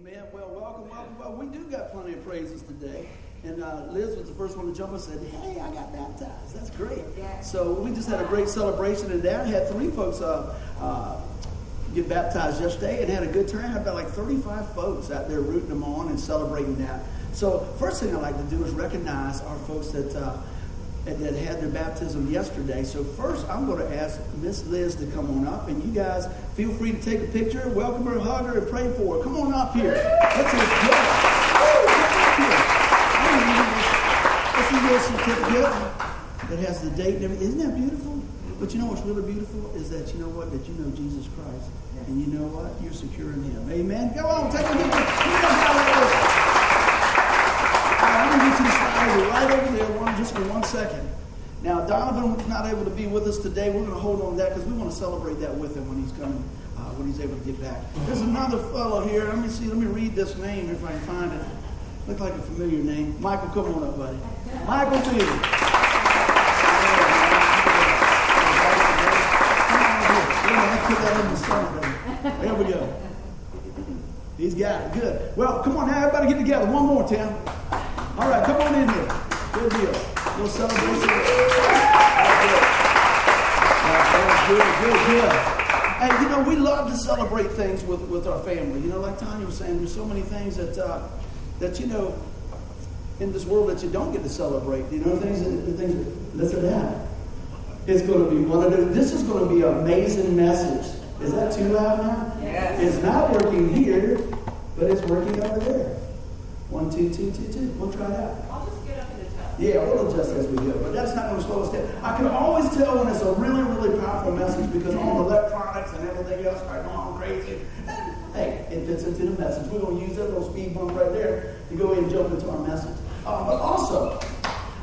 Amen. Well, welcome, welcome. Well, we do got plenty of praises today. And uh, Liz was the first one to jump and said, Hey, I got baptized. That's great. Yeah. So we just had a great celebration. And Dad had three folks uh, uh, get baptized yesterday and had a good turnout. Had about like 35 folks out there rooting them on and celebrating that. So, first thing I like to do is recognize our folks that. That had their baptism yesterday. So first, I'm going to ask Miss Liz to come on up, and you guys feel free to take a picture, welcome her, hug her, and pray for her. Come on up here. Let's just go. This is your certificate that has the date and everything. Isn't that beautiful? But you know what's really beautiful is that you know what? That you know Jesus Christ. And you know what? You're secure in Him. Amen. Go on, take a picture. Right over there one, just for one second. Now, Donovan was not able to be with us today. We're going to hold on to that because we want to celebrate that with him when he's coming, uh, when he's able to get back. There's another fellow here. Let me see. Let me read this name if I can find it. Look like a familiar name. Michael, come on up, buddy. Michael Peter. There we go. He's got it. Good. Well, come on now, everybody get together. One more, Tim. All right, come on in here. Good deal. A little celebration. Good, good, good. Hey, you know, we love to celebrate things with, with our family. You know, like Tanya was saying, there's so many things that, uh, that you know, in this world that you don't get to celebrate. You know, things that, the things that, listen to that. It's going to be one of those, this is going to be an amazing message. Is that too loud now? Yes. It's not working here, but it's working over there. One, two, two, two, two. We'll try that. I'll just get up and adjust. Yeah, we'll adjust as we go, but that's not going to slow us down. I can always tell when it's a really, really powerful message because all the electronics and everything else start going crazy. Hey, it fits into the message. We're going to use that little speed bump right there to go ahead and jump into our message. Uh, but also,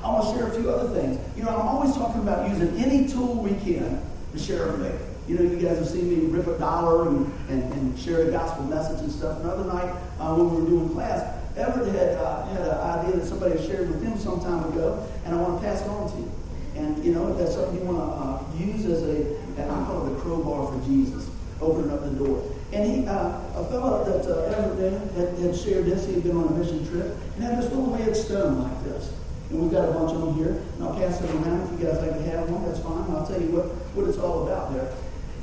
I want to share a few other things. You know, I'm always talking about using any tool we can to share our faith. You know, you guys have seen me rip a dollar and, and, and share a gospel message and stuff. Another night uh, when we were doing class, Everett had, uh, had an idea that somebody shared with him some time ago, and I want to pass it on to you. And, you know, if that's something you want to uh, use as a, and I call it a crowbar for Jesus, opening up the door. And he, uh, a fellow that uh, Everett had, had shared this. He had been on a mission trip and had this little red stone like this. And we've got a bunch of them here. And I'll pass them around. If you guys like to have one, that's fine. I'll tell you what, what it's all about there.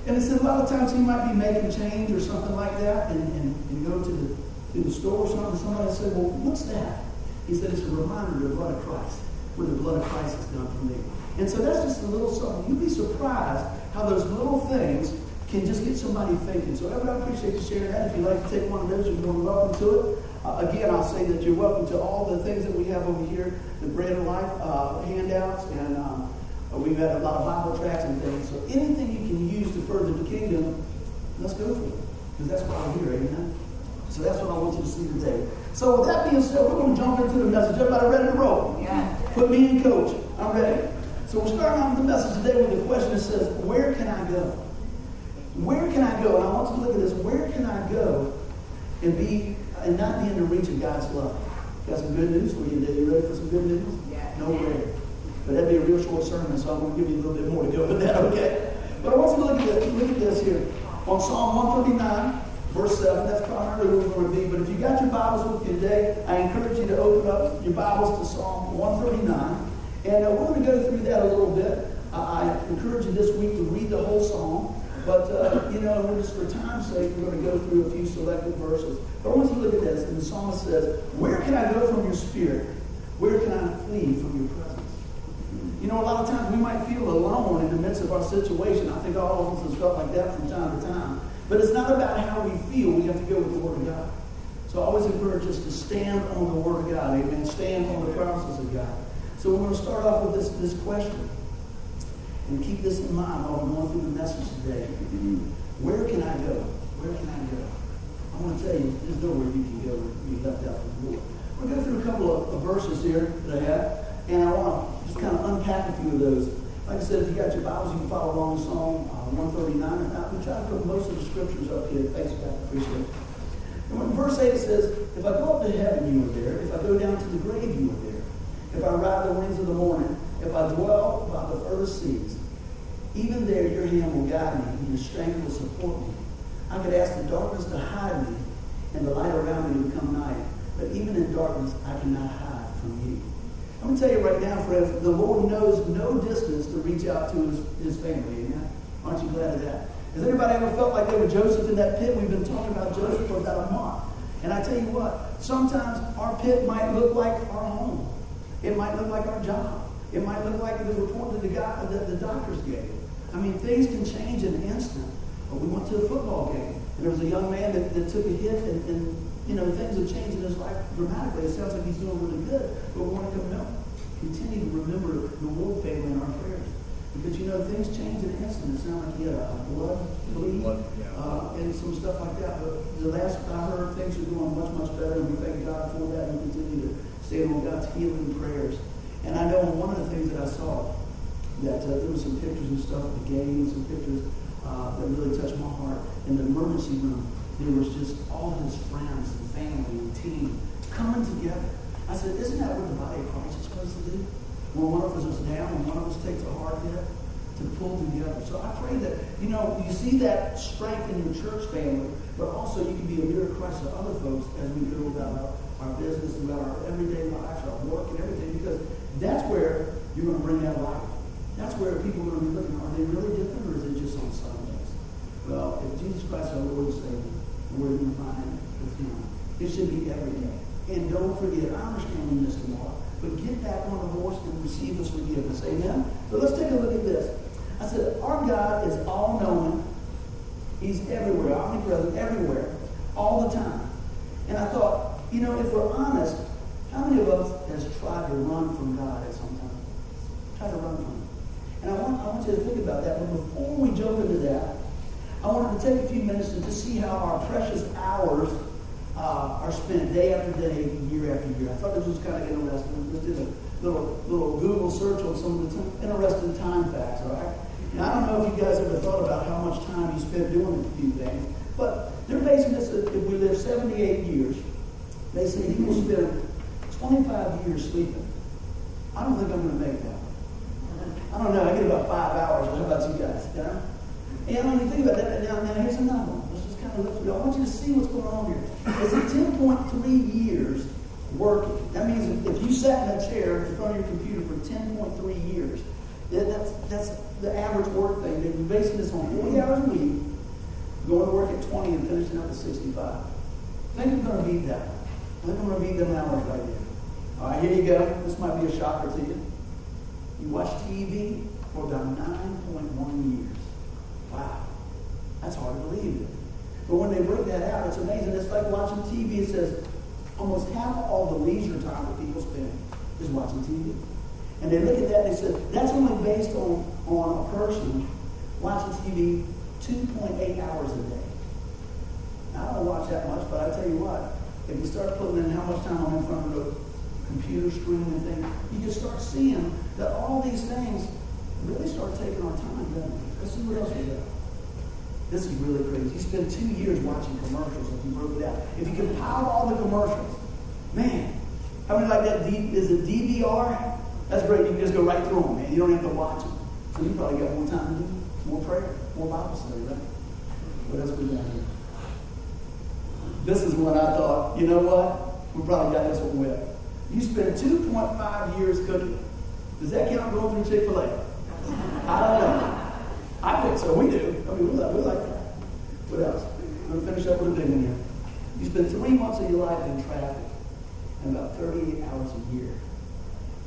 And it said a lot of times he might be making change or something like that and, and, and go to the to the store or something, somebody said, Well, what's that? He said, It's a reminder of the blood of Christ, what the blood of Christ has done for me. And so that's just a little something. You'd be surprised how those little things can just get somebody thinking. So I appreciate you sharing that. If you'd like to take one of those, you're more than welcome to it. Uh, again, I'll say that you're welcome to all the things that we have over here, the Bread of Life uh, handouts, and um, we've had a lot of Bible tracts and things. So anything you can use to further the kingdom, let's go for it. Because that's why we're here, amen? So that's what I want you to see today. So with that being said, we're going to jump into the message. Everybody ready to roll? Yeah. Put me in coach. I'm ready. So we're starting off the message today with the question that says, where can I go? Where can I go? And I want you to look at this. Where can I go and be and not be in the reach of God's love? Got some good news for you today. You ready for some good news? Yeah. No way. But that'd be a real short sermon, so I'm going to give you a little bit more to go with that, okay? But I want you to look at this, look at this here. On Psalm 139, verse 7. That's primarily where we're going to be. But if you got your Bibles with you today, I encourage you to open up your Bibles to Psalm 139. And uh, we're going to go through that a little bit. I, I encourage you this week to read the whole psalm. But, uh, you know, just for time's sake, we're going to go through a few selected verses. But I want you to look at this. And the psalmist says, Where can I go from your spirit? Where can I flee from your presence? You know, a lot of times we might feel alone in the midst of our situation. I think all of us have felt like that from time to time. But it's not about how we feel. We have to go with the Word of God. So I always encourage us to stand on the Word of God. Amen. Stand on the promises of God. So we're going to start off with this, this question. And keep this in mind while we're going through the message today. Where can I go? Where can I go? I want to tell you, there's nowhere you can go you left out the door. We'll go through a couple of, of verses here that I have. And I want to just kind of unpack a few of those. Like I said, if you got your Bibles, you can follow along with Psalm uh, 139. If not, we try to put most of the scriptures up here. Thanks, Pat. Appreciate it. And when verse 8 says, If I go up to heaven, you are there. If I go down to the grave, you are there. If I ride the wings of the morning, if I dwell by the furthest seas, even there your hand will guide me, and your strength will support me. I could ask the darkness to hide me, and the light around me to become night. But even in darkness, I cannot hide from you. I'm going to tell you right now, friends, the Lord knows no distance to reach out to his, his family. Amen? Aren't you glad of that? Has anybody ever felt like they were Joseph in that pit? We've been talking about Joseph for about a month. And I tell you what, sometimes our pit might look like our home. It might look like our job. It might look like the report that the, guy, that the doctors gave. I mean, things can change in an instant. But we went to a football game, and there was a young man that, that took a hit, and, and, you know, things have changed in his life dramatically. It sounds like he's doing really good, but we want to come, continue to remember the Ward family in our prayers. Because, you know, things change in an instant. It sounds like he had a, blood bleed blood, yeah. uh, and some stuff like that. But the last I heard, things are going much, much better, and we thank God for that, and we continue to stand on God's healing prayers. And I know one of the things that I saw that uh, there was some pictures and stuff at the game, some pictures uh, that really touched my heart. In the emergency room, there was just all his friends and family and team coming together. I said, isn't that what the body of Christ is supposed to do? When one of us is down and one of us takes a hard hit, to pull together. So I pray that, you know, you see that strength in your church family, but also you can be a mirror Christ to other folks as we go about our, our business, about our everyday lives, our work and everything, because that's where you're going to bring that light. That's where people are going to be looking. Are they really different or is it just on Sundays? Well, if Jesus Christ is our Lord and Savior, you find with him? It should be every day. And don't forget, I understand we missed tomorrow, but get back on the horse and receive his forgiveness. Amen? So let's take a look at this. I said, our God is all knowing. He's everywhere, omnipresent, everywhere, all the time. And I thought, you know, if we're honest, how many of us has tried to run from God at some time? Try to run from Him. And I want, I want you to think about that. But before we jump into that, I wanted to take a few minutes to just see how our precious hours uh, are spent day after day, year after year. I thought this was kind of interesting. Just did a little, little Google search on some of the interesting time facts, all right? Now, I don't know if you guys ever thought about how much time you spend doing a few things, but they're basing this, if we live 78 years, they say he will spend 25 years sleeping. I don't think I'm going to make that. I don't know. I get about five hours. How about you guys? You? And when you think about that, now, now here's another one. Let's just kind of look through. I want you to see what's going on here. It's a 10.3 years working. That means if you sat in a chair in front of your computer for 10.3 years, that's, that's the average work thing. They're basing this on 40 hours a week, going to work at 20 and finishing up at 65. Think I'm going to beat that. Think I'm going to beat them hours right here. All right, here you go. This might be a shocker to you. You watch TV for about 9.1 years. Wow. That's hard to believe. But when they break that out, it's amazing. It's like watching TV. It says almost half all the leisure time that people spend is watching TV. And they look at that and they said, that's only based on, on a person watching TV 2.8 hours a day. Now, I don't watch that much, but I tell you what, if you start putting in how much time I'm in front of the computer screen and things, you just start seeing that all these things really start taking our time, don't they? Let's see what else we got. This is really crazy. You spend two years watching commercials if you broke it out. If you compile all the commercials, man, how many like that? D, is it DVR? That's great. You can just go right through them, man. You don't have to watch them. So you probably got more time to do more prayer, more Bible study, right? What else we got here? This is when I thought, you know what? We probably got this one with. You spend 2.5 years cooking. Does that count going through Chick fil A? I don't know. I think so. We do. I mean, we like, we like that. What else? I'm going to finish up with a big one here. You spend three months of your life in traffic and about 38 hours a year.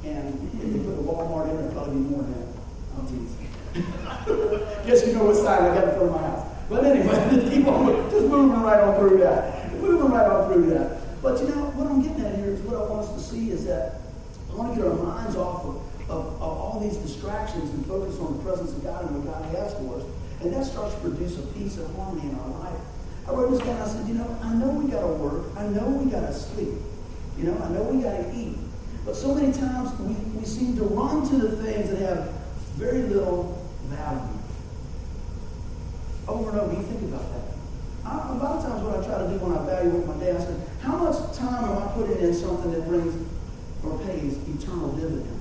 And if you put a Walmart in, it'd probably be more than that. I'm teasing. Guess you know what side I got in front of my house. But anyway, just keep on just moving right on through that. Moving right on through that. But you know, what I'm getting at here is what I want us to see is that I want to get our minds off of, of, of all these distractions and focus on the presence of God and what God has for us. And that starts to produce a peace and harmony in our life. I wrote this down. I said, you know, I know we got to work. I know we got to sleep. You know, I know we got to eat. But so many times we, we seem to run to the things that have very little value. Over and over, you think about that. I, a lot of times what I try to do when I evaluate my day, I say, how much time am I putting in something that brings or pays eternal dividends?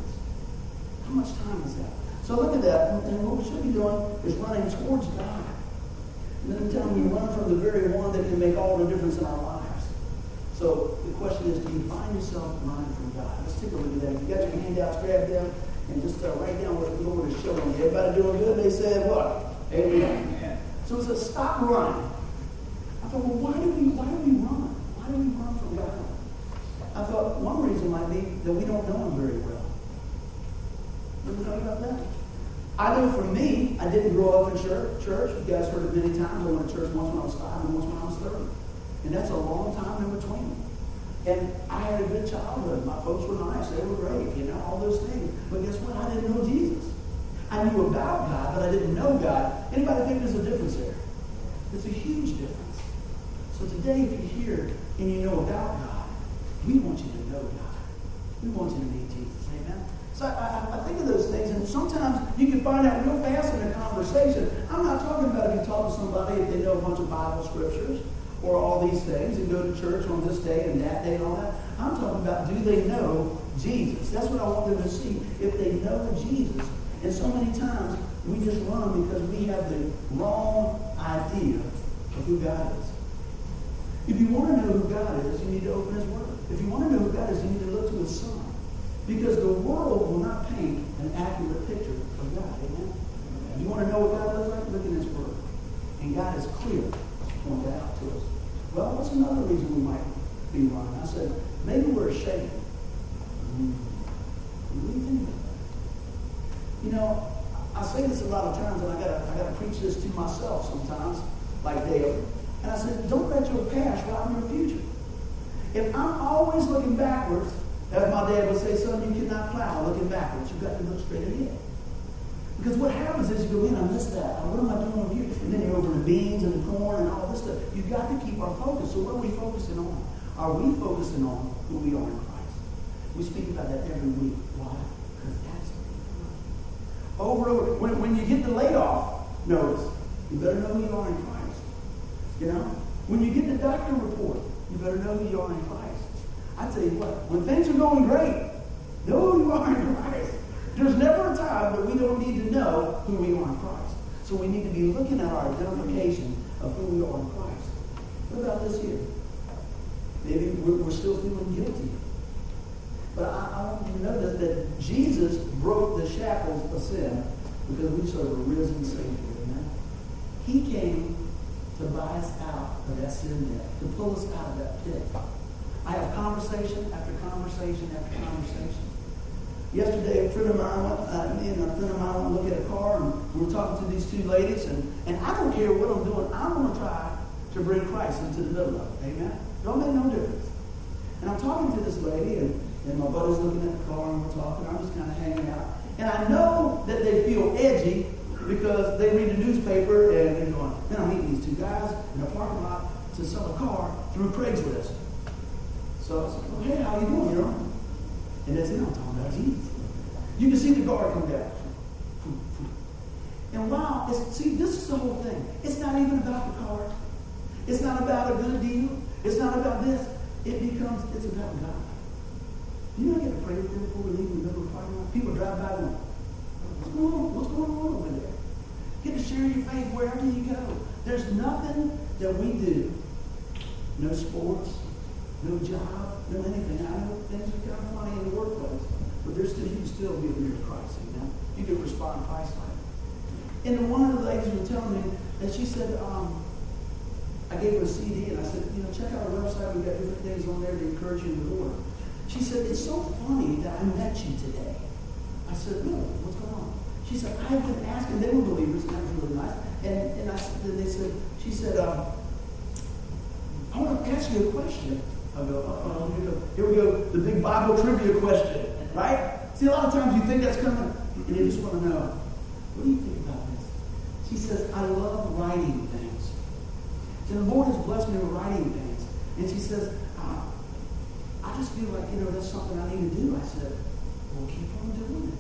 How much time is that? So look at that, and what we should be doing is running towards God. And then tell me, we run from the very one that can make all the difference in our lives. So the question is, do you find yourself running from God? Let's take a look at that. If you got your handouts, grab them and just uh, write down what the Lord is showing you. Everybody doing good? They said what? Amen. Amen. So it says, stop running. I thought, well, why do we why do we run? Why do we run from God? I thought one reason might be that we don't know Him very well. Ever thought about that? I know for me, I didn't grow up in church. Church, you guys heard it many times. I went to church once when I was five and once when I was thirty, and that's a long time in between. And I had a good childhood. My folks were nice. They were great. You know all those things. But guess what? I didn't know Jesus. I knew about God, but I didn't know God. Anybody think there's a difference there? It's a huge difference. So today, if you're here and you know about God, we want you to know God. We want you to meet Jesus. Amen? So I, I, think of those things, and sometimes you can find out real fast in a conversation. I'm not talking about if you talk to somebody if they know a bunch of Bible scriptures or all these things and go to church on this day and that day and all that. I'm talking about do they know Jesus? That's what I want them to see. If they know Jesus. And so many times we just run because we have the wrong idea of who God is. If you want to know who God is, you need to open His Word. If you want to know who God is, you need to look to His Son. Because the world will not paint an accurate picture of God. Amen? If you want to know what God looks like, look in His Word. And God is clear point that out to us. Well, what's another reason we might be wrong? I said, maybe we're ashamed. Mm. What do you think about that? You know, I say this a lot of times, and I gotta I gotta preach this to myself sometimes, like David. And I said, don't let your past rob your future. If I'm always looking backwards, as my dad would say, son, you cannot plow looking backwards. You've got to look straight ahead. Because what happens is you go, man, I missed that. What am I doing here? And then you're over the beans and the corn and all this stuff. You've got to keep our focus. So what are we focusing on? Are we focusing on who we are in Christ? We speak about that every week. Why? Because that's over and over. When, when you get the layoff notice, you better know who you are in Christ. You know? When you get the doctor report, you better know who you are in Christ. I tell you what, when things are going great, know who you are in Christ. There's never a time that we don't need to know who we are in Christ. So we need to be looking at our identification of who we are in Christ. What about this year? Maybe we're, still feeling guilty. But I, I want you to that, that Jesus broke the shackles of sin because we serve a risen Savior. Amen? He came to buy us out of that sin debt, to pull us out of that pit. I have conversation after conversation after conversation. Yesterday, a friend of mine, uh, me and a friend of mine look at a car, and we were talking to these two ladies, and, and I don't care what I'm doing. I'm going to try to bring Christ into the middle of it. Amen? Don't make no difference. And I'm talking to this lady, and, and my buddy's looking at the car, and we're talking. I'm just kind of hanging out. And I know that they feel edgy because they read the newspaper and they're going, man, I'm meeting these two guys in a parking lot to sell a car through Craigslist. So I said, well, oh, hey, how you doing, you know? And that's it. I'm talking about Jesus. You can see the guard come down. And wow, see, this is the whole thing. It's not even about the car. It's not about a good deal. It's not about this. It becomes, it's about God. You know, I get to pray with them before we leave in the middle of the parking lot. People drive by going, what's going on? What's going on over there? Get to share your faith wherever you go. There's nothing that we do. No sports, no job, no anything. I know things are kind of funny in the workplace, but there's still you can still be near Christ. You know, you can respond Christ-like. And one of the ladies was telling me that she said, um, I gave her a CD and I said, you know, check out our website. We've got different things on there to encourage you the Lord. She said, it's so funny that I met you today. I said, no, What's going on? She said, I've been asking, they were believers, and that was really nice. And, and I then they said, she said, um, I want to ask you a question. I go, uh-oh, here we go. The big Bible trivia question, right? See, a lot of times you think that's coming, and you just want to know, what do you think about this? She says, I love writing things. The Lord has blessed me with writing things. And she says, uh, I just feel like, you know, that's something I need to do. I said, well, keep on doing it.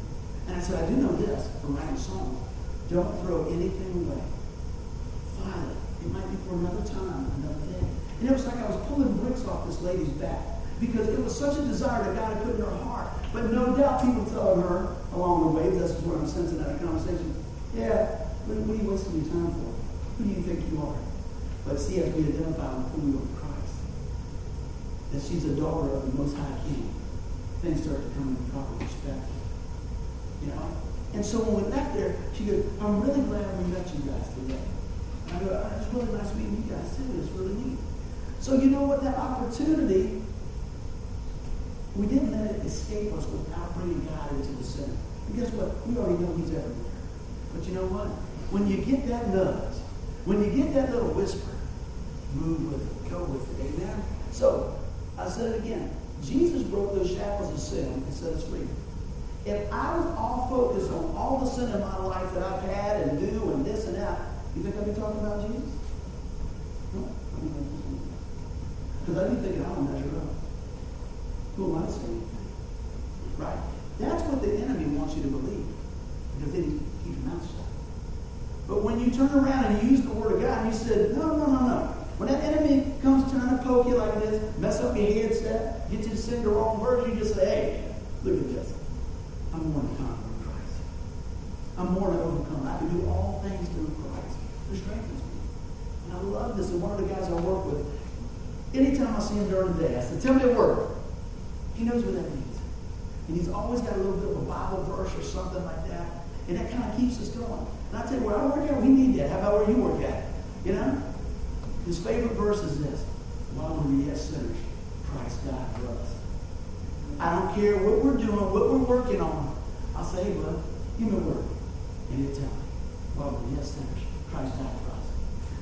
And I said, I do know this from writing songs. Don't throw anything away. File it. It might be for another time, another day. And it was like I was pulling bricks off this lady's back because it was such a desire that God had put in her heart. But no doubt people telling her along the way, this is what I'm sensing out of conversation, yeah, what, are you wasting your time for? Who do you think you are? But see, as we identify with who we are in Christ, that she's a daughter of the Most High King, things start to come into proper perspective. You know? And so when we left there, she goes, I'm really glad we met you guys today. And I go, it's really nice meeting you guys too. It's really neat. So you know what? That opportunity, we didn't let it escape us without bringing God into the center. And guess what? We already know He's everywhere. But you know what? When you get that nudge, when you get that little whisper, move with it, go with it. Amen? So, I said it again. Jesus broke those shackles of sin and set us free. If I was all focused on all the sin in my life that I've had and do and this and that, you think I'd be talking about Jesus? No. Because I'd be thinking, I don't measure up. Who am I to say anything? Right? That's what the enemy wants you to believe. Because then he keeps your. But when you turn around and you use the word of God and you said, no, no, no, no. When that enemy comes trying to poke you like this, mess up your headset, get you to sing the wrong verse, you just say, hey, look at this. I'm more than conqueror in Christ. I'm more than overcome. I can do all things through Christ who strengthens me. And I love this. And one of the guys I work with, I see him during the day, I said, tell me a word. He knows what that means. And he's always got a little bit of a Bible verse or something like that. And that kind of keeps us going. And I tell you, where I work at, we need that. How about where you work at? You know? His favorite verse is this. While we yet sinners, Christ died for us. I don't care what we're doing, what we're working on. I'll say, hey, bud, give me a word. And he'll tell me. While we yet sinners, Christ died for us.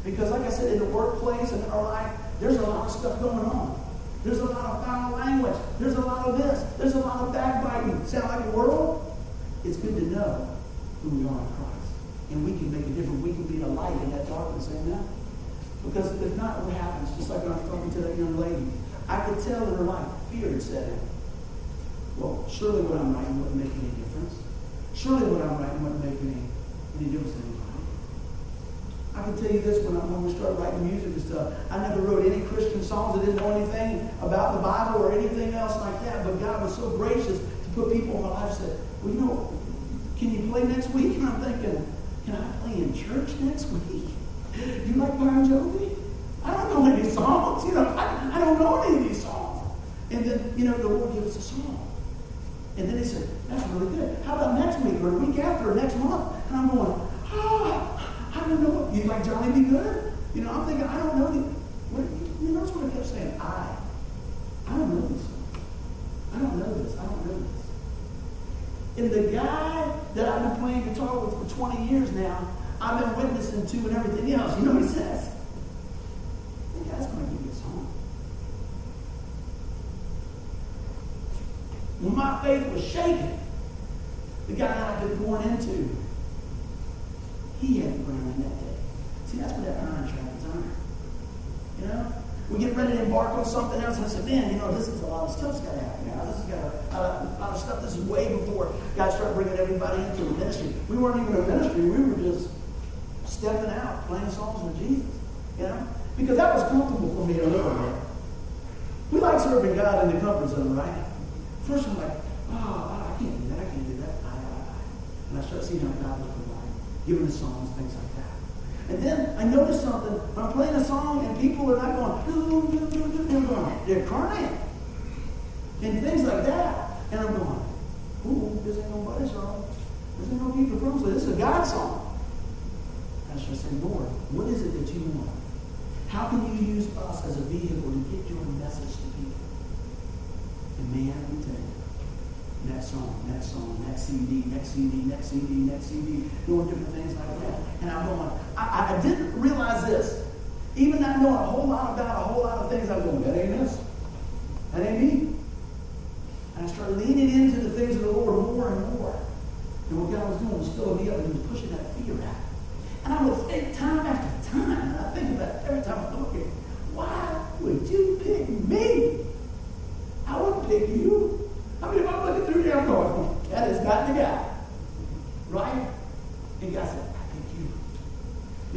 Because like I said, in the workplace and in our life, there's a lot of stuff going on. There's a lot of foul language. There's a lot of this. There's a lot of backbiting. Sound like the world? It's good to know who we are in Christ. And we can make a difference. We can be a light in that darkness. Amen? Because if not, what happens? Just like when I was talking to that young lady, I could tell in her life, fear had set in. Well, surely what I'm writing wouldn't make any difference. Surely what I'm writing wouldn't make any, any difference anybody. I can tell you this, when, I, when we started writing music and stuff, I never wrote any Christian songs. I didn't know anything about the Bible or anything else like that. But God was so gracious to put people in my life and said, well, you know, can you play next week? And I'm thinking, can I play in church next week? You like Bon Jovi? I don't know any songs. You know, I, I don't know any of these songs. And then, you know, the Lord gave us a song. And then he said, that's really good. How about next week or a week after or next month? And I'm going, ah, I don't know. You like Johnny B. Goode? You know, I'm thinking, I don't know. What, you know, that's what I kept saying. I. I don't know this. I don't know this. I don't know this. And the guy that I've been playing guitar with for 20 years now, I've been witnessing to and everything else. You know what he says? The guy's going to give you a song. When my faith was shaken, the guy I've been born into, he had ground in that day. See, that's what that iron sharpens iron. You know? We get ready to embark on something else, and I said, man, you know, this is a lot of stuff's got to happen now. This has got a, a, lot of stuff. This is way before God started bringing everybody into the ministry. We weren't even a ministry. We were just stepping out, playing songs with Jesus. You know? Because that was comfortable for me a little bit. We like serving God in the comfort zone, right? First, I'm like, oh, I can't do that. I can't do that. I, I, I. And I start seeing how God was giving us songs, things like that. And then I noticed something. When I'm playing a song and people are not going, they're going, they're crying. And things like that. And I'm going, ooh, this ain't nobody's song. This ain't no people from This is a God song. I should say, Lord, what is it that you want? How can you use us as a vehicle to get your message to people? And man, next song, next song, next CD, next CD, next CD, next CD, doing different things like that. And I'm going, I, I didn't realize this. Even not knowing a whole lot about a whole lot of things, I'm going, that ain't this. That ain't me. And I started leaning into the things of the Lord more and more. And what God was doing was filling me up and He was pushing that fear out. And I would think time after time, and I think about every time I look at why would you pick me? I wouldn't pick you. I mean, if I'm looking through there, I'm going, that is not the guy. Right? And God said, I pick you.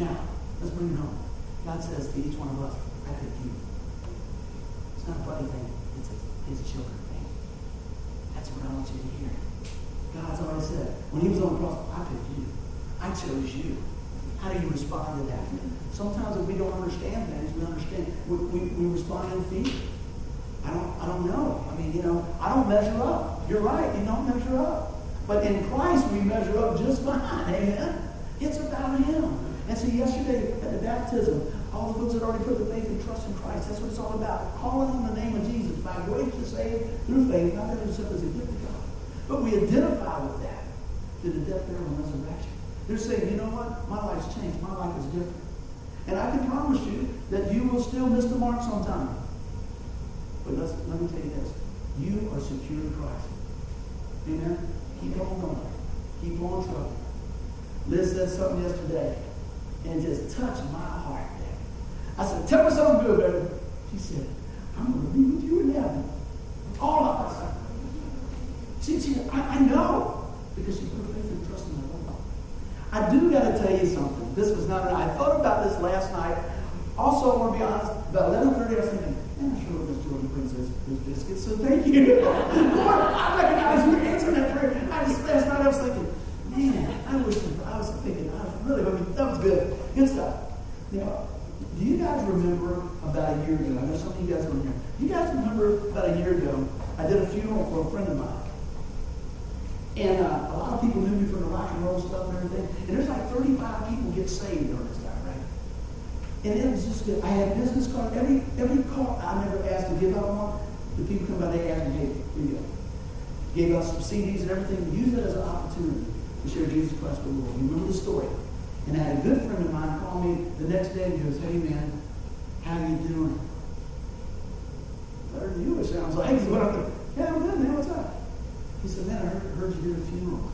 Now, let's bring it home. God says to each one of us, I pick you. It's not a buddy thing, it's a, his children thing. That's what I want you to hear. God's always said, when he was on the cross, I picked you. I chose you. How do you respond to that? Sometimes if we don't understand things, we understand, we, we, we respond in fear. I don't, know. I mean, you know, I don't measure up. You're right, you don't measure up. But in Christ, we measure up just fine. Amen. It's about Him. And so yesterday at the baptism, all the folks that already put their faith and trust in Christ, that's what it's all about. Calling on the name of Jesus by grace to save through faith, not that it's as a gift of God. But we identify with that to the death, burial, and resurrection. They're saying, you know what? My life's changed. My life is different. And I can promise you that you will still miss the mark sometime. But let me tell you this. You are secure in Christ. Amen? Keep on going. Keep on trucking. Liz said something yesterday and just touched my heart there. I said, tell me something good, baby. She said, I'm going to be with you in heaven. All of us. She, she, I, I know because she put faith and trust in the Lord. I do got to tell you something. This was not, I thought about this last night. Also, I want to be honest, about 11.30 I was thinking, man, I'm sure Miss Jordan brings his, his so thank you. Lord, I recognize you answering that prayer. I just, last night I was thinking, man, I wish, I was thinking, I was really, I mean, that was good. Good stuff. Now, do you guys remember about a year ago? I know some of you guys were here. You guys remember about a year ago, I did a funeral for a friend of mine. And uh, a lot of people knew me from the rock and roll stuff and everything. And there's like 35 people get saved during this time, right? And it was just good. I had business cards. Every every card I never asked to give out one. The people come by, they asked me, hey, here you go. Gave us some CDs and everything. Use it as an opportunity to share Jesus Christ with the world. You remember the story. And I had a good friend of mine call me the next day and he goes, hey man, how you doing? Better than you, it sounds like. yeah, I'm good, man. What's up? He said, man, I heard, heard you did a funeral.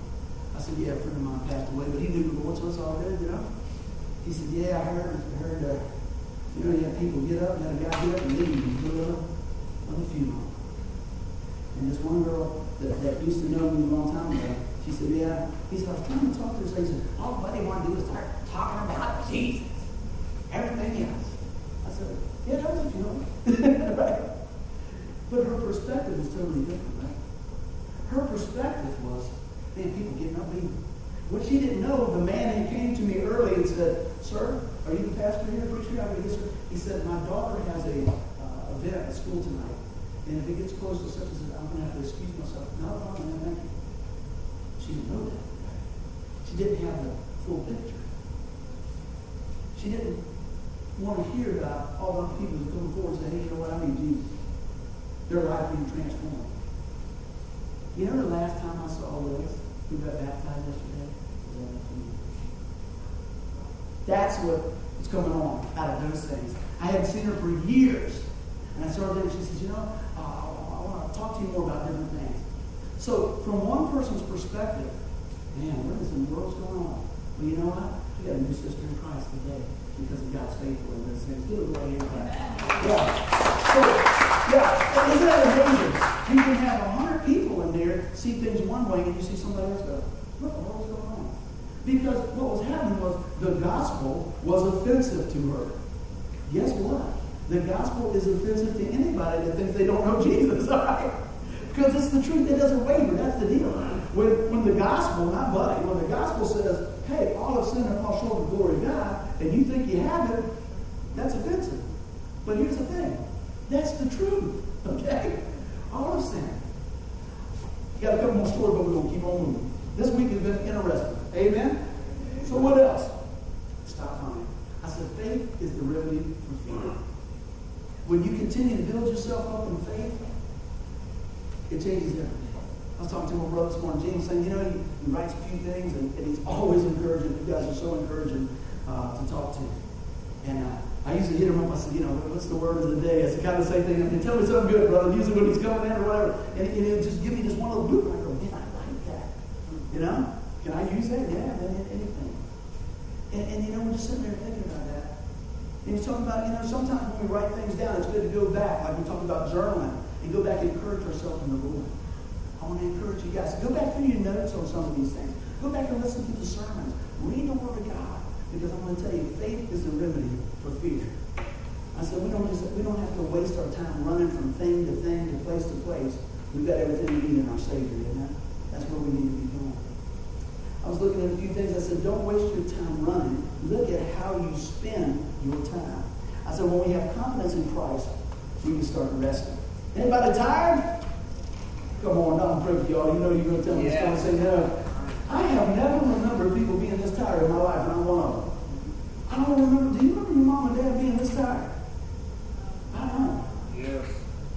I said, yeah, a friend of mine passed away, but he knew the Lord, so it's all good, you know? He said, yeah, I heard, I heard, uh, you know, you have people get up, and then a guy get up and leave, and go on the funeral. And this one girl that, that used to know me a long time ago, she said, yeah. He said, I was trying to talk to her, so he said, all buddy want to do is start talking about Jesus. Everything else. I said, yeah, that was a funeral. right? But her perspective was totally different, right? Her perspective was, man, people getting up leaving. What she didn't know, the man who came to me early and said, Sir, are you the pastor here, preacher? I mean, yes, sir. He said, My daughter has a event at school tonight. And if it gets close to such and such, I'm going to have to excuse myself. No, no, no, you. She didn't know that. She didn't have the full picture. She didn't want to hear about all the people who come forward and say, hey, you know what, I need Jesus. Their life being transformed. You know the last time I saw Liz, who got baptized yesterday? That's what is going on out of those things. I hadn't seen her for years. And I started her there and she says, you know, uh, I, want to talk to you more about different things. So from one person's perspective, man, what is in the world's going on? Well, you know what? We got a new sister in Christ today because of God's faithful in those things. Give it right. Yeah. So, yeah, isn't that amazing? You can have a hundred people in there see things one way and you see somebody else go, what the hell is going on? Because what was happening was the gospel was offensive to her. Guess what? The gospel is offensive to anybody that thinks they don't know Jesus, all right? Because it's the truth. It doesn't waver. That's the deal. When, when the gospel, not buddy, when the gospel says, hey, all of sin and fall short of the glory of God, and you think you have it, that's offensive. But here's the thing. That's the truth, okay? All of sin. Got a couple more stories, but we're going to keep on moving. This week has been interesting. Amen? So what else? Stop crying. I said, faith is the remedy for fear. When you continue to build yourself up in faith, it changes everything. I was talking to my brother this morning, James, saying, you know, he, he writes a few things, and, and, he's always encouraging. You guys are so encouraging uh, to talk to. And uh, I usually hit him up. I said, you know, what's the word of the day? I said, kind of the same thing. I mean, tell me something good, brother. Usually when he's coming in or whatever. And, and he'll just give me just one little boot. I go, man, I like that. You know? Can I use that? Yeah, man, anything. And, and, you know, we're just sitting there thinking. And he's talking about, you know, sometimes when we write things down, it's good to go back, like we talked about journaling, and go back and encourage ourselves in the Lord. I want to encourage you guys. Go back through your notes on some of these things. Go back and listen to the sermons. Read the Word of God. Because I'm going to tell you, faith is the remedy for fear. I said we don't just we don't have to waste our time running from thing to thing to place to place. We've got everything we need in our Savior, amen? That's where we need to be going. I was looking at a few things. I said, don't waste your time running. Look at how you spend your time. I said, when we have confidence in Christ, we can start resting. Anybody tired? Come on, don't break y'all. You know you're going to tell me yeah. Say no. I have never remembered people being this tired in my life, and I'm one of them. I don't remember. Do you remember your mom and dad being this tired? I don't know. Yes.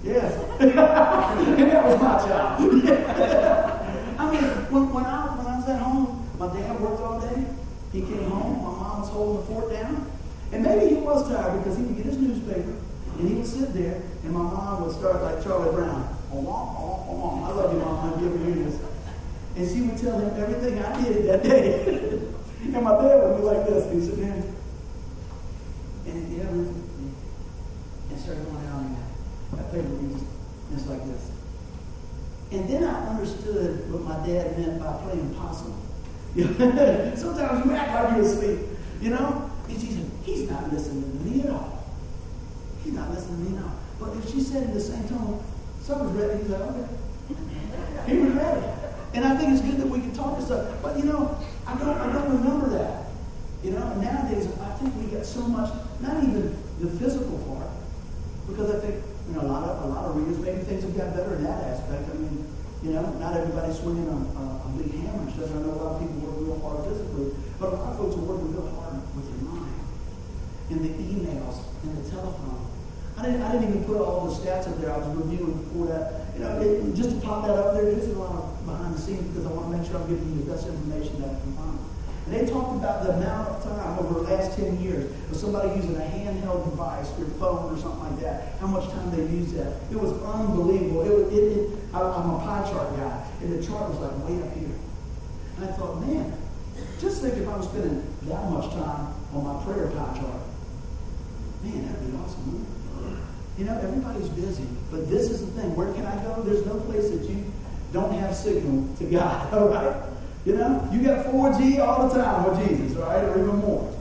Yes. and that was my job. I mean, when, when, I, when I was at home, my dad worked all day. He came home. My mom was holding the fort down. And maybe he was tired because he would get his newspaper and he would sit there and my mom would start like Charlie Brown. Oh, oh, oh, I love you, mom. I'm giving you this. And she would tell him everything I did that day. and my dad would be like this. He'd sit there and, yeah, and started going down there. I paper was just like this. And then I understood what my dad meant by playing possum. Sometimes you act like you're asleep, you know? And he's not listening to me at all. He's not listening to me now. But if she said in the same tone, someone's ready, he's like, okay. He was ready. And I think it's good that we can talk to stuff. But you know, I don't I don't remember that. You know, nowadays I think we get so much, not even the physical part, because I think, you know, a lot of a lot of readers, maybe things have got better in that aspect. I mean, you know, not everybody's swinging a, a, a big hammer and stuff. I know a lot of people work real hard physically, but a lot of folks are working real hard. In the emails, in the telephone. I didn't, I didn't even put all the stats up there. I was reviewing before that. You know, it, just to pop that up there, just a lot of behind the scenes because I want to make sure I'm giving you the best information that I can find. And they talked about the amount of time over the last 10 years of somebody using a handheld device, their phone or something like that, how much time they use that. It was unbelievable. It, it, it, I, am a pie chart guy, and the chart was like way up here. And I thought, man, just think if I was spending that much time on my prayer pie chart. Man, that'd be awesome. You know, everybody's busy, but this is the thing. Where can I go? There's no place that you don't have signal to God, all right? You know, you got 4G all the time with Jesus, right? Or even more.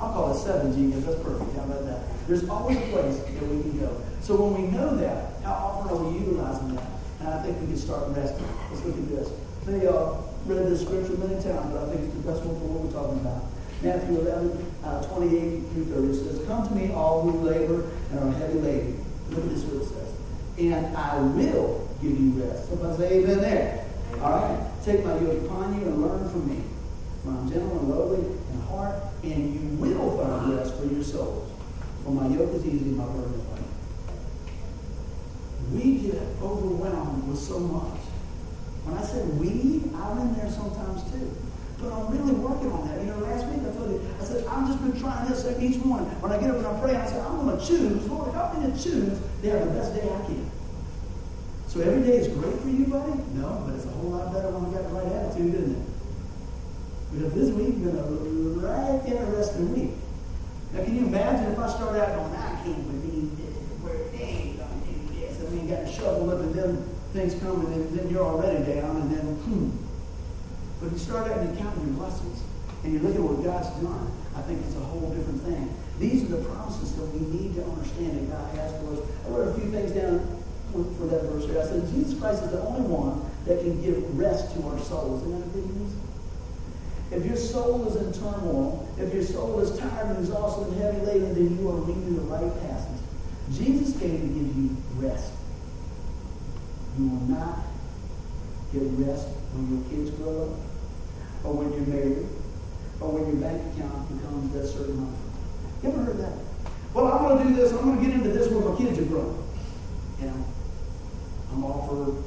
I'll call it 7G because that's perfect. How about that? There's always a place that we can go. So when we know that, how often are we utilizing that? And I think we can start resting. Let's look at this. Many of y'all read this scripture many times, but I think it's the best one for what we're talking about. Matthew 11, uh, 28 through 30 says, Come to me, all who labor and are heavy laden. Look at this what it says. And I will give you rest. Somebody say amen there. All right? Take my yoke upon you and learn from me. For I'm gentle and lowly in heart, and you will find rest for your souls. For my yoke is easy, my burden is light. We get overwhelmed with so much. When I said we, I'm in there sometimes too. But I'm really working on that. You know, last week I told you, I said, I've just been trying this each morning. When I get up and I pray, I said, I'm going to choose, Lord, help me to choose to have the best day I can. So every day is great for you, buddy? No, but it's a whole lot better when we got the right attitude, isn't it? Because this week's been a right interesting week. Now, can you imagine if I start out going, I can't believe this, where things this, and then got to shovel up, and then things come, and then, then you're already down, and then, hmm. But you start out and you count your blessings, and you look at what God's done. I think it's a whole different thing. These are the promises that we need to understand that God has for us. I wrote a few things down for that verse here. I said, Jesus Christ is the only one that can give rest to our souls. Isn't that good news? If your soul is in turmoil, if your soul is tired and exhausted and heavy laden, then you are reading the right passage. Jesus came to give you rest. You will not get rest when your kids grow up, or when you're married, or when your bank account becomes that certain amount. You ever heard that? Well, I'm going to do this. I'm going to get into this when my kids are grown. You know, I'm all for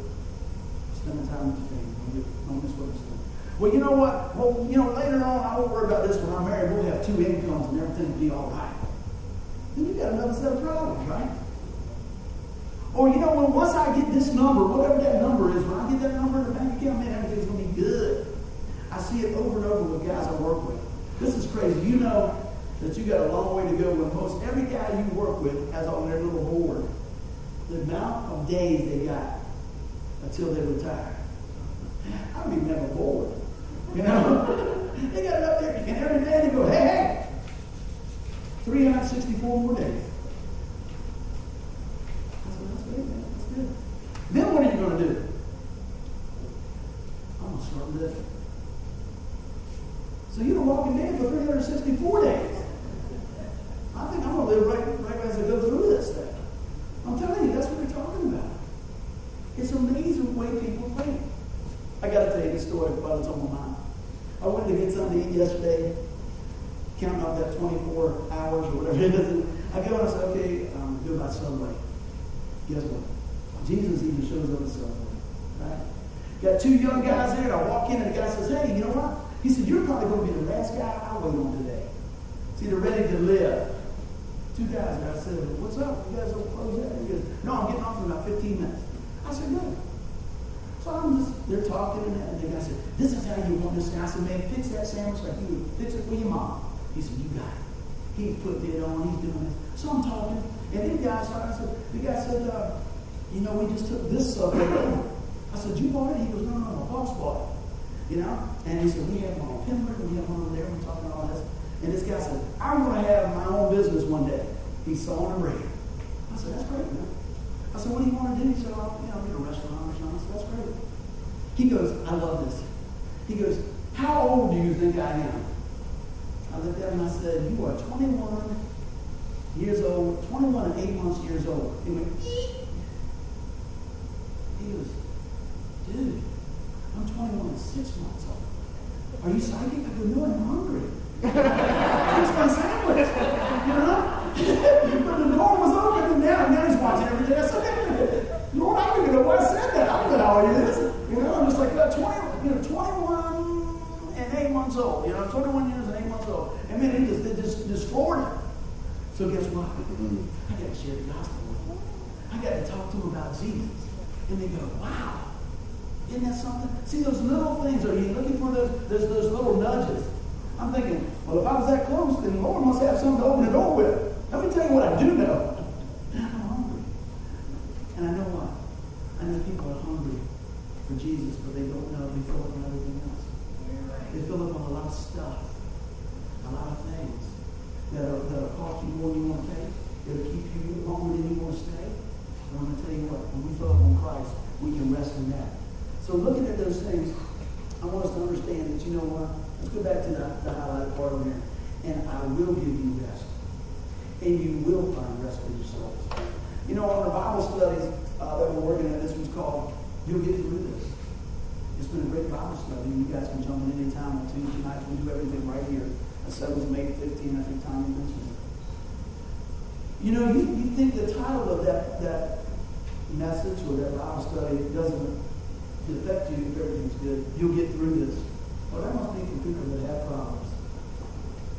spending time with your family. Don't miss what I'm saying. Well, you know what? Well, you know, later on, I won't worry about this when I'm married. We'll have two incomes and everything will be all right. Then you got another set of problems, right? Or, you know, well, once I get this number, whatever that number is, when I get that number in the bank account, man, everything's going to be good. I see it over and over with guys I work with. This is crazy. You know that you got a long way to go when most every guy you work with has on their little board the amount of days they got until they retire. I don't even have a board. You know? they got it up there, and every day they go, hey, hey, 364 more days. I said, that's great, man. That's good. Then what are you going to do? I'm going to start living. So you're walking dead for 364 days. I think I'm going to live right, right as I go through this thing. I'm telling you, that's what they're talking about. It's amazing the way people think. I got to tell you the story while it's on my mind. I went to get something to eat yesterday, counting up that 24 hours or whatever it is. I go and I say, okay, um, do about Subway. Guess what? Jesus even shows up at Subway. Right? Got two young guys there, and I walk in, and the guy says, hey, you know what? He said, you're probably going to be the last guy I wait on today. See, they're ready to live. Two guys, and I said, what's up? You guys don't close yet? He goes, no, I'm getting off in about 15 minutes. I said, good. So I'm just, they're talking, and the guy said, this is how you want this. And I said, man, fix that sandwich like you would fix it for your mom. He said, you got it. He's putting it on, he's doing this. So I'm talking, and then the guy started, I said, the guy said, uh, you know, we just took this over. I said, you bought it? He goes, no, no, no, boss bought it. You know? And he said, we have one on Pembroke, we have one over there, we're talking all this. And this guy said, I'm going to have my own business one day. He saw on the radio. I said, that's great, man. I said, what do you want to do? He said, well, you know, get a restaurant or something. I said, that's great. He goes, I love this. He goes, how old do you think I am? I looked at him and I said, you are 21 years old, 21 and 8 months years old. He went. Goes, dude, I'm 21 and 6 months old. Are you psychic? I go, no, I'm hungry. Here's my sandwich. You know? but the door was open and now, he's watching everything. I said, Lord, I don't even know why I said that. I don't know how he is. You know, I'm just like, uh, 20, you know, 21 and 8 months old. You know, 21 years and 8 months old. And man, it just, it just, him. So guess what? I got to share the gospel with them. I got to talk to them about Jesus. And they go, wow. Isn't that something? See, those little things, are you looking for those, those, those little nudges? I'm thinking, well, if I was that close, then Lord must have something to open the door with. Let me tell you what I do know. I'm hungry. And I know what? I know people are hungry for Jesus, but they don't know. They fill up on everything else. They fill up on a lot of stuff, a lot of things that'll, that'll cost you more than you want to pay. It'll keep you longer than you want to stay. I'm going to tell you what, when we up on Christ, we can rest in that. So looking at those things, I want us to understand that, you know what? Let's go back to the, the highlighted part over here. And I will give you rest. And you will find rest for your souls. You know, on our Bible studies uh, that we're working at, this one's called You'll Get Through This. It's been a great Bible study. You guys can jump in any time on Tuesday night. We do everything right here. I said it was May 15, I think Tommy mentioned it. You know, you, you think the title of that, that message or that Bible study doesn't affect you if everything's good. You'll get through this. That must be for people that have problems.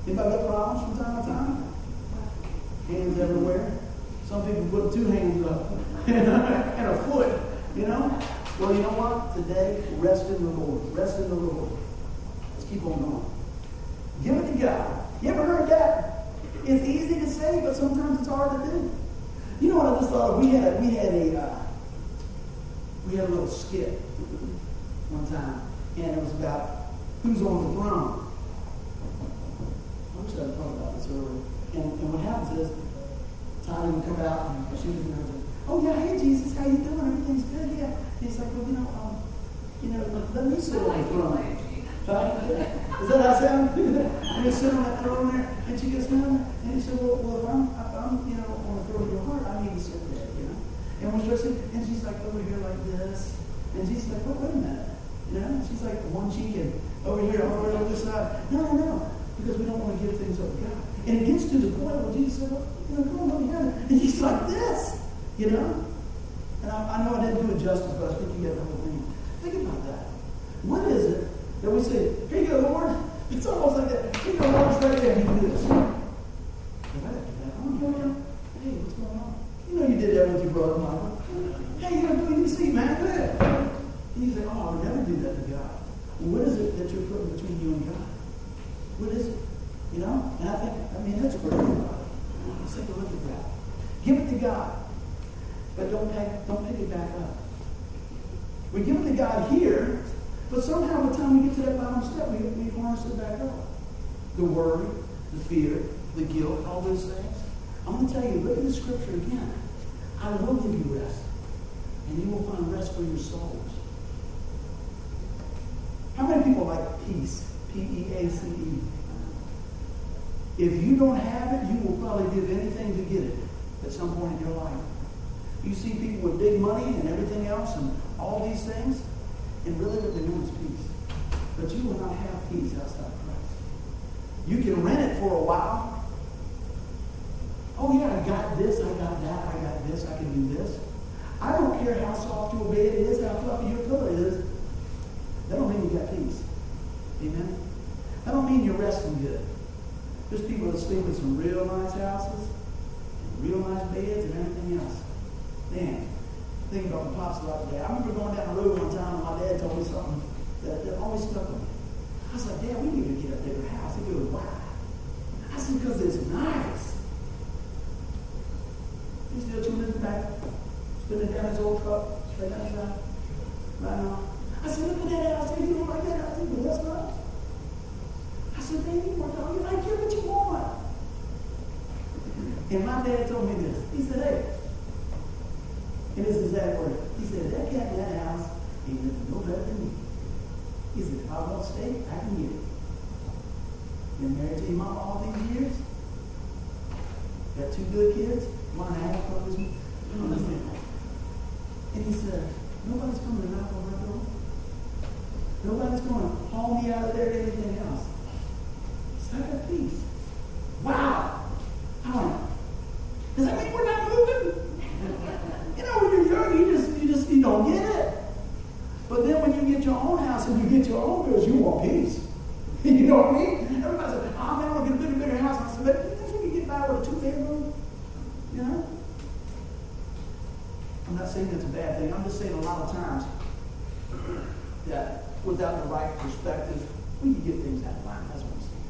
Anybody got problems from time to time? Hands everywhere. Some people put two hands up and a foot, you know? Well, you know what? Today, rest in the Lord. Rest in the Lord. Let's keep on going. Give it to God. You ever heard that? It's easy to say, but sometimes it's hard to do. You know what I just thought? of? We had a, we had a uh, we had a little skit one time, and it was about who's on the throne. I wish I'd thought about this earlier. And, and what happens is, Tiny would come out and she would go, "Oh yeah, hey Jesus, how you doing? Everything's good, yeah." He's like, "Well, you know, um, you know, let me sit on the throne." Right? Is that how it sounds? and he sit on that throne there, and she goes, "No," and he said, "Well, well, if I'm, if I'm, you know, the your heart, I need to sit there, you know." And when she's and she's like over here like this, and she's like, "Well, wait a minute." You know, she's like one cheek and over here, over on this side. No, no, no, because we don't want to give things over God. And it gets to the point where Jesus said, well, you know, come on over here. And he's like this, you know. And I, I know I didn't do it justice, but I think you get the whole thing. Think about that. What is it that we say, here you go, Lord? It's almost like that. Here you go, Lord, it's right there. You do this. If I do that, I'm going, hey, what's going on? You know you did that with your brother, Michael. Hey, you know, do you see, man? Go ahead. And you say, oh, I would never do that to God. Well, what is it that you're putting between you and God? What is it? You know? And I think, I mean, that's pretty good. Let's take a look at that. Give it to God. But don't pick, don't pick it back up. We give it to God here, but somehow by the time we get to that bottom step, up. The worry, the fear, the guilt, all those things. I'm going to tell you, look at the scripture again. I will give you rest, and you will find rest for your souls. How many people like peace? P-E-A-C-E. If you don't have it, you will probably give anything to get it at some point in your life. You see people with big money and everything else and all these things, and really what they want is peace. But you will not have peace outside of Christ. You can rent it for a while. Oh yeah, I got this, I got that, I got this, I can do this. I don't care how soft your bed is, how fluffy your pillow is. That don't mean you got peace. Amen? That don't mean you're resting good. There's people that sleep in some real nice houses, and real nice beds, and everything else. Man, think about the pops lot today. I remember going down the road one time, and my dad told me something that, that always stuck with me. I was like, Dad, we need to get a bigger house. He goes, why? I said, because it's nice. He's still tuning in back, spinning down his old truck, straight outside, right now. I said, look at that house. You don't like that house? He goes, that's nice. I said, baby, what the you like? Get what you want. And my dad told me this. He said, hey, and this is exact word. He said, that cat in that house ain't no better than me. He said, if I want steak, I can get it. Been married to mama all these years. Got two good kids, one and a half brothers. You don't understand that. And he said, nobody's coming to knock on my door. Nobody's going to haul me out of there anything else. So I got peace. Wow. Went, does that mean we're not moving? you know, when you're young, you just you just you don't get it. But then when you get your own house and you get your own bills, you want peace. you know what I mean? Everybody said, oh man, I want to get a bigger, bigger house. I said, but you we can get by with a two bedroom? You know? I'm not saying that's a bad thing. I'm just saying a lot of times that without the right perspective, we can get things out of line. That's what I'm saying.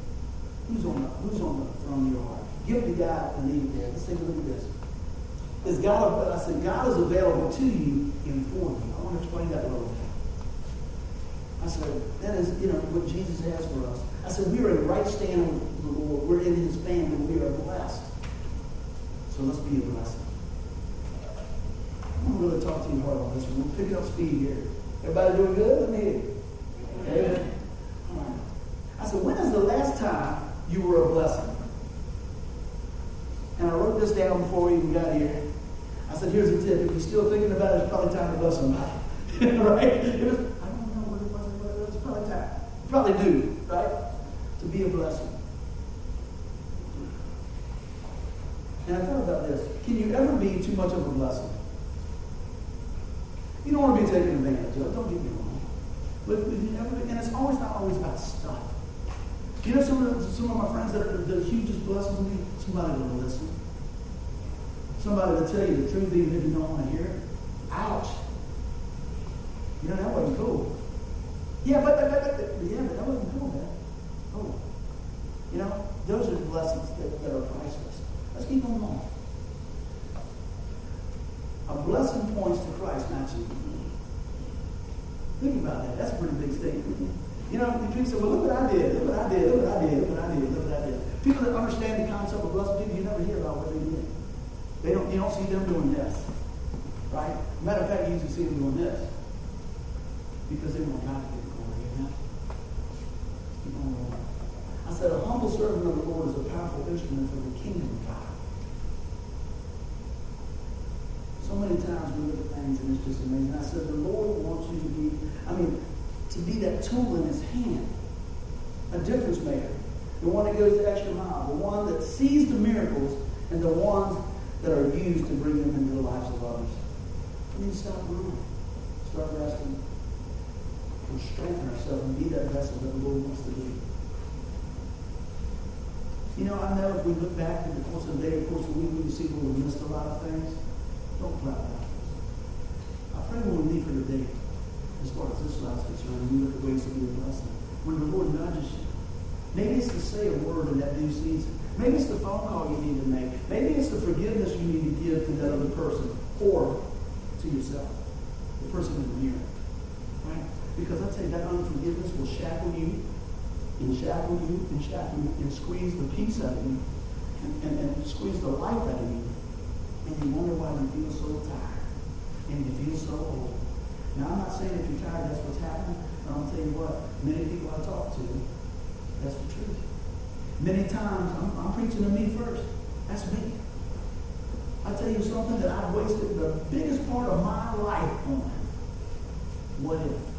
Who's on the who's on the throne of your heart? Give to God and leave it there. Let's take a look at this. Is God I said God is available to you and for you. I want to explain that a little bit. I said, that is, you know, what Jesus has for us. I said, we are in right standing with the Lord. We're in his family. We are blessed. So let's be a blessing. I'm going to really talk to you hard on this one. We're picking up speed here. Everybody doing good? Let me. Amen. I said, when is the last time you were a blessing? And I wrote this down before we even got here. I said, here's a tip. If you're still thinking about it, it's probably time to bless somebody. right? It was, I don't know what it was, but it was probably time. Probably do, right? To be a blessing. And I thought about this. Can you ever be too much of a blessing? You don't want to be taken advantage of. Don't get me wrong. But, and it's always not always about stuff. You know some of, some of my friends that are the hugest blessings to me? Somebody to listen. Somebody to tell you the truth even if you don't want to hear it. Ouch. You know, that wasn't cool. Yeah, but, but, but, but yeah, but that wasn't cool, man. Oh. You know, those are blessings that, that are priceless. Let's keep on going. A blessing points to Christ, not you. Think about that. That's a pretty big statement. You know, people say, well, look what I did, look what I did, look what I did, look what I did, look what I did. People that understand the concept of blessing people, you never hear about what they did. They don't, you don't see them doing this. Right? Matter of fact, you usually see them doing this. Because they want God to get the glory. Amen? Keep on going. I said, a humble servant of the Lord is a powerful instrument for the kingdom of God. So many times we look at things and it's just amazing. I said, the Lord wants you to be, I mean, to be that tool in his hand, a difference maker, the one that goes the extra mile, the one that sees the miracles, and the ones that are used to bring them into the lives of others. We need to stop running, start resting, and strengthen ourselves and be that vessel that the Lord wants to be. You know, I know if we look back at the course of the day, of course of the week, we see where we missed a lot of things. Don't cloud that. I pray when we leave for today, as far as this life's concerned, we look at ways to be a blessing. When the Lord nudges you, maybe it's to say a word in that new season. Maybe it's the phone call you need to make. Maybe it's the forgiveness you need to give to that other person or to yourself, the person in the mirror. Right? Because I tell you, that unforgiveness will shackle you and shackle you and shackle you and squeeze the peace out of you and, and, and squeeze the life out of you and you wonder why you feel so tired and you feel so old. Now, I'm not saying if you're tired, that's what's happening. But I'll tell you what, many people I talk to, that's the truth. Many times, I'm, I'm preaching to me first. That's me. I tell you something that I've wasted the biggest part of my life on. What if?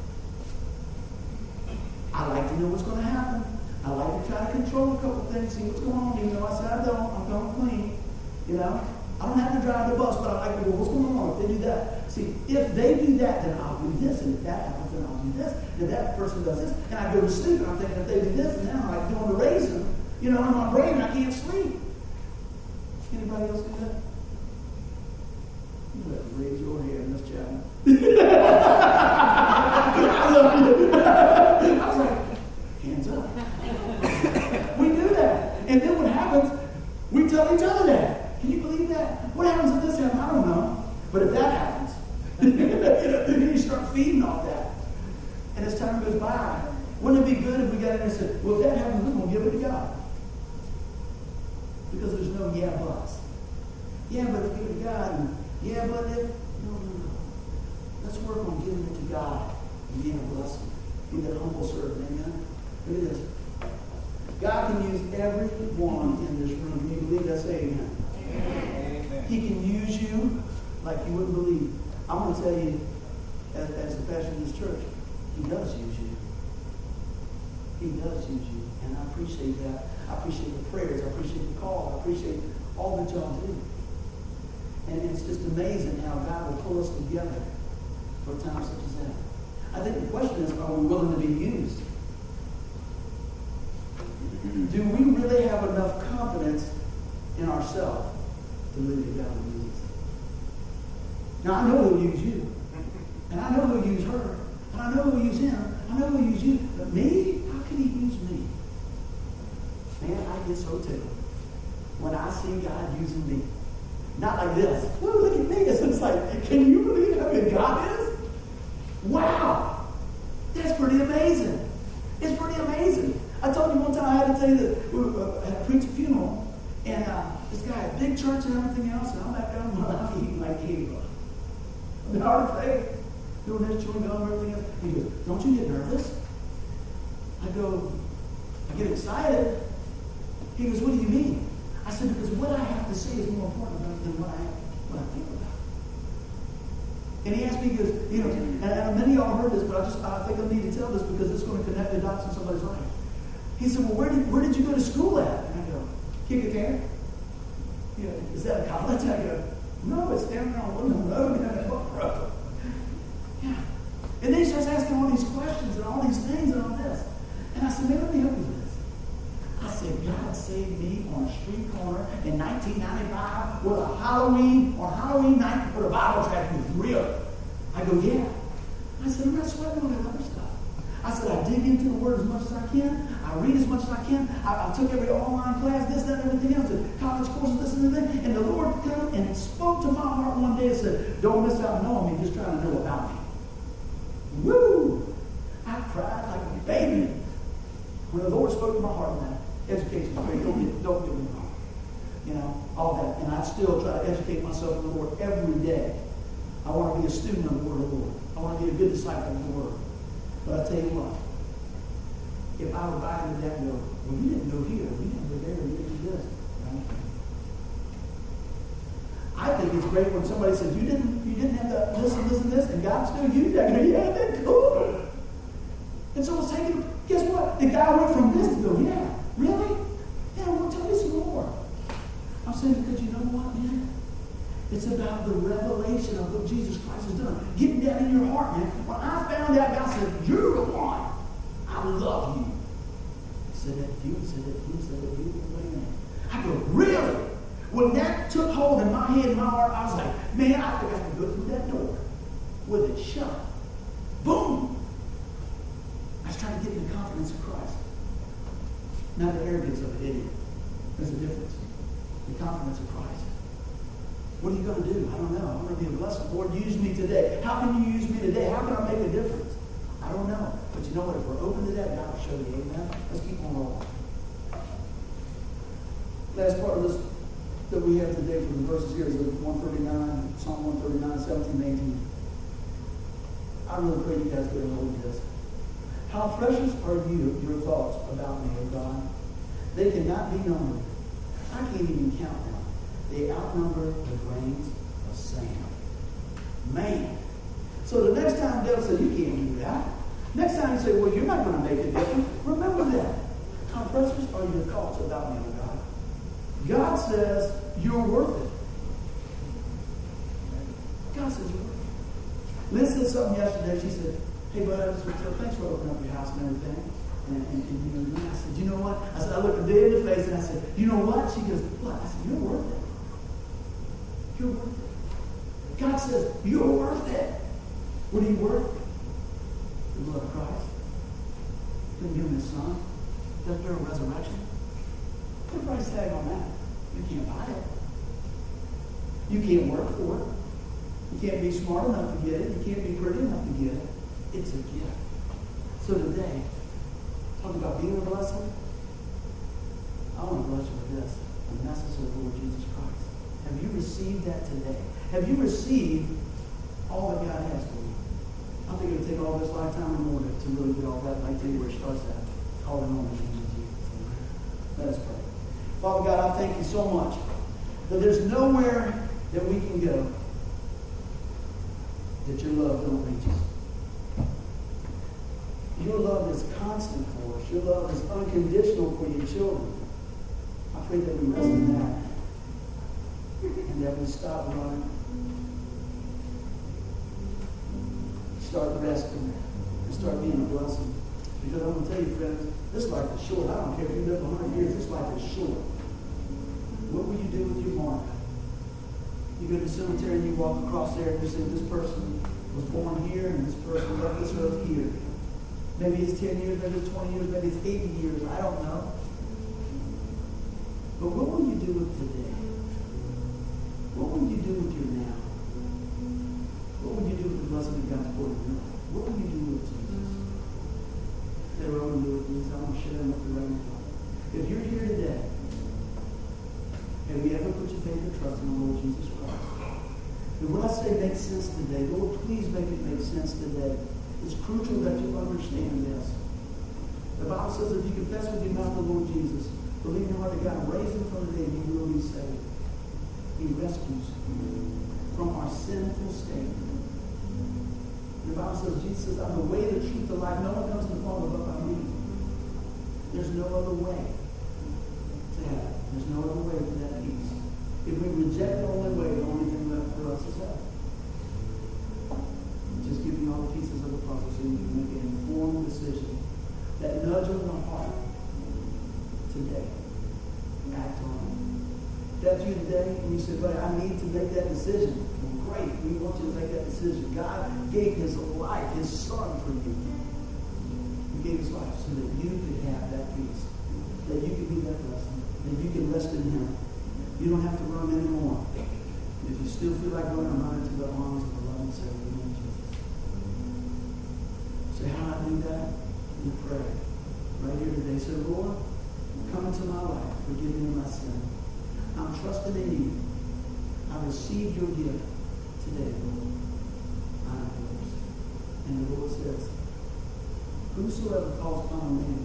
Know what's going to happen. I like to try to control a couple things, see what's going on, even though I said I don't. I'm going to clean. You know? I don't have to drive the bus, but I like to go, what's going on if they do that? See, if they do that, then I'll do this. And if that happens, then I'll do this. And if that person does this, and I go to sleep, and I'm thinking, if they do this, then I'm like doing the raisin, you know, in my brain, I can't sleep. Anybody else do that? You better raise your hand, Miss Chapman. I love you. I was like, hands up. we do that. And then what happens, we tell each other that. Can you believe that? What happens if this happens? I don't know. But if that happens, then you start feeding off that. And as time goes by, wouldn't it be good if we got in and said, well, if that happens, we're going to give it to God? Because there's no yeah buts. Yeah, but if give it to God, and yeah, but if, no, no, no. Let's work on giving it to God and being a blessing. Be that humble servant. Amen? Look at this. God can use everyone in this room. Can you believe that? Say amen. amen. He can use you like you wouldn't believe. I want to tell you, as, as the pastor of this church, he does use you. He does use you. And I appreciate that. I appreciate the prayers. I appreciate the call. I appreciate all that y'all do. And it's just amazing how God will pull us together for times such as that. I think the question is, are we willing to be used? Do we really have enough confidence in ourselves to believe that God will use us? Now, I know He'll use you. And I know He'll use her. And I know He'll use him. I know He'll use you. But me? How can He use me? Man, I get so tickled when I see God using me. Not like this. Ooh, look at me. It's just like, can you believe how good God is? Wow. That's pretty amazing. It's pretty amazing. I told you one time I had to tell you that we uh, had preached a funeral, and uh, this guy had a big church and everything else, and I'm back there, I'm eating like Eva. I'm hard to say. Doing this, chewing gum, everything else. He goes, Don't you get nervous? I go, I get excited. He goes, What do you mean? I said, Because what I have to say is more important than what I, what I think about. And he asked me, he goes, you know, and, and many of y'all heard this, but I just I think I need to tell this because it's going to connect the dots in somebody's life. He said, Well, where did where did you go to school at? And I go, Kick You know, is that a college? I go, No, it's down on Woodland Road in Hook Road. Yeah. And then he starts asking all these questions and all these things and all this. And I said, Man, let me help you with this. I said, God saved me on a street corner in 1995 with a Halloween, on Halloween night with a Bible tract with real. I go, yeah. I said, I'm not sweating on that other stuff. I said, I dig into the Word as much as I can. I read as much as I can. I, I took every online class, this, that, and everything else, and college courses, this and that. And the Lord came and spoke to my heart one day and said, don't miss out on knowing me, just trying to know about me. Woo! I cried like a baby. When the Lord spoke to my heart on that, education. Don't get, don't get me wrong. You know, all that. And I still try to educate myself in the Lord every day. I want to be a student of the Word of the Lord. I want to be a good disciple of the Word. But I tell you what, if I were buying into that and go, well, you didn't go here, you didn't go there, you didn't do this. I think it's great when somebody says, you didn't, you didn't have to listen, this, and this, and God still used that. I go, yeah, that's cool. And so it's taking, guess what? The guy went from this to go, yeah, really? Yeah, well, tell me some more. I'm saying because you know what, man? It's about the revelation of what Jesus Christ has done. Getting that in your heart, man. When I found out, God said, You're the one. I love you. Said that to said that to said that to. I go, Really? When that took hold in my head and my heart, I was like, Man, I I can go through that door with it shut. Boom! I was trying to get the confidence of Christ. Not the arrogance of an idiot. There's a difference. The confidence of Christ. What are you going to do? I don't know. I'm going to be a blessing. Lord, use me today. How can you use me today? How can I make a difference? I don't know. But you know what? If we're open to that, God will show you. Amen? Let's keep on rolling. Last part of this that we have today from the verses here is 139, Psalm 139, 17, 18. I really pray you guys get a hold of this. How precious are you, your thoughts about me, O God? They cannot be numbered. I can't even count them. they outnumber the grains of sand. Man. So the next time devil says, you can't. You say, well, you're not going to make a difference, remember that. How precious are your thoughts about me, God? God says you're worth it. God says you're worth it. Liz said something yesterday. She said, hey, bud, I just want to tell thanks for opening up your house and everything. And, and, and, you know, I said, you know what? I said, I looked her dead in the face and I said, you know what? She goes, what? I said, you're worth it. You're worth it. God says, you're worth it. What are you worth? The blood of Christ. Give him his son. Death, burial, resurrection. Put a price tag on that. You can't buy it. You can't work for it. You can't be smart enough to get it. You can't be pretty enough to get it. It's a gift. So today, Talking about being a blessing. I want to bless you with this the message of the Lord Jesus Christ. Have you received that today? Have you received all that God has for you? I think it'll take all this lifetime in order to really get all that. I tell you where it starts at. Calling on the name of Jesus. Let us pray. Father God, I thank you so much that there's nowhere that we can go that your love don't reach us. Your love is constant for us. Your love is unconditional for your children. I pray that we rest in that. And that we stop running. Start resting. And start being a blessing. Because I'm going to tell you, friends, this life is short. I don't care if you live 100 years. This life is short. What will you do with your mark? You go to the cemetery and you walk across there and you say, this person was born here and this person left this earth here. Maybe it's 10 years, maybe it's 20 years, maybe it's 80 years. I don't know. But what will you do with today? What will you do with your now? What will you do with the blessing of God's word in your life? What will you do with Jesus? Say, what I want to do with Jesus, I want to share him with the right now. If you're here today, have you ever put your faith and trust in the Lord Jesus Christ? And what I say makes sense today. Lord, please make it make sense today. It's crucial that you understand this. The Bible says if you confess with your mouth the Lord Jesus, believe in your heart that God raised him from the dead, you will be saved. He rescues from our sinful state. The Bible says, Jesus says, I'm the way, the truth, the life. No one comes to the Father but by me. There's no other way to heaven. There's no other way to that peace. If we reject the only way, the only thing left for us is hell just give you all the pieces of the puzzle so you can make an informed decision. That nudge on the heart today. Act on it. That's you you said, but I need to make that decision. Well, great. We want you to make that decision. God gave his life, his son for you. He gave his life so that you could have that peace. That you could be that blessing. That you can rest in him. You don't have to run anymore. If you still feel like running, run into the arms of the loving Savior. Say, how I do that? You pray. Right here today. Say, Lord, come into my life. Forgive me of my sin. I'm trusting in you. I received your gift today, Lord. I am yours. And the Lord says, Whosoever calls upon the name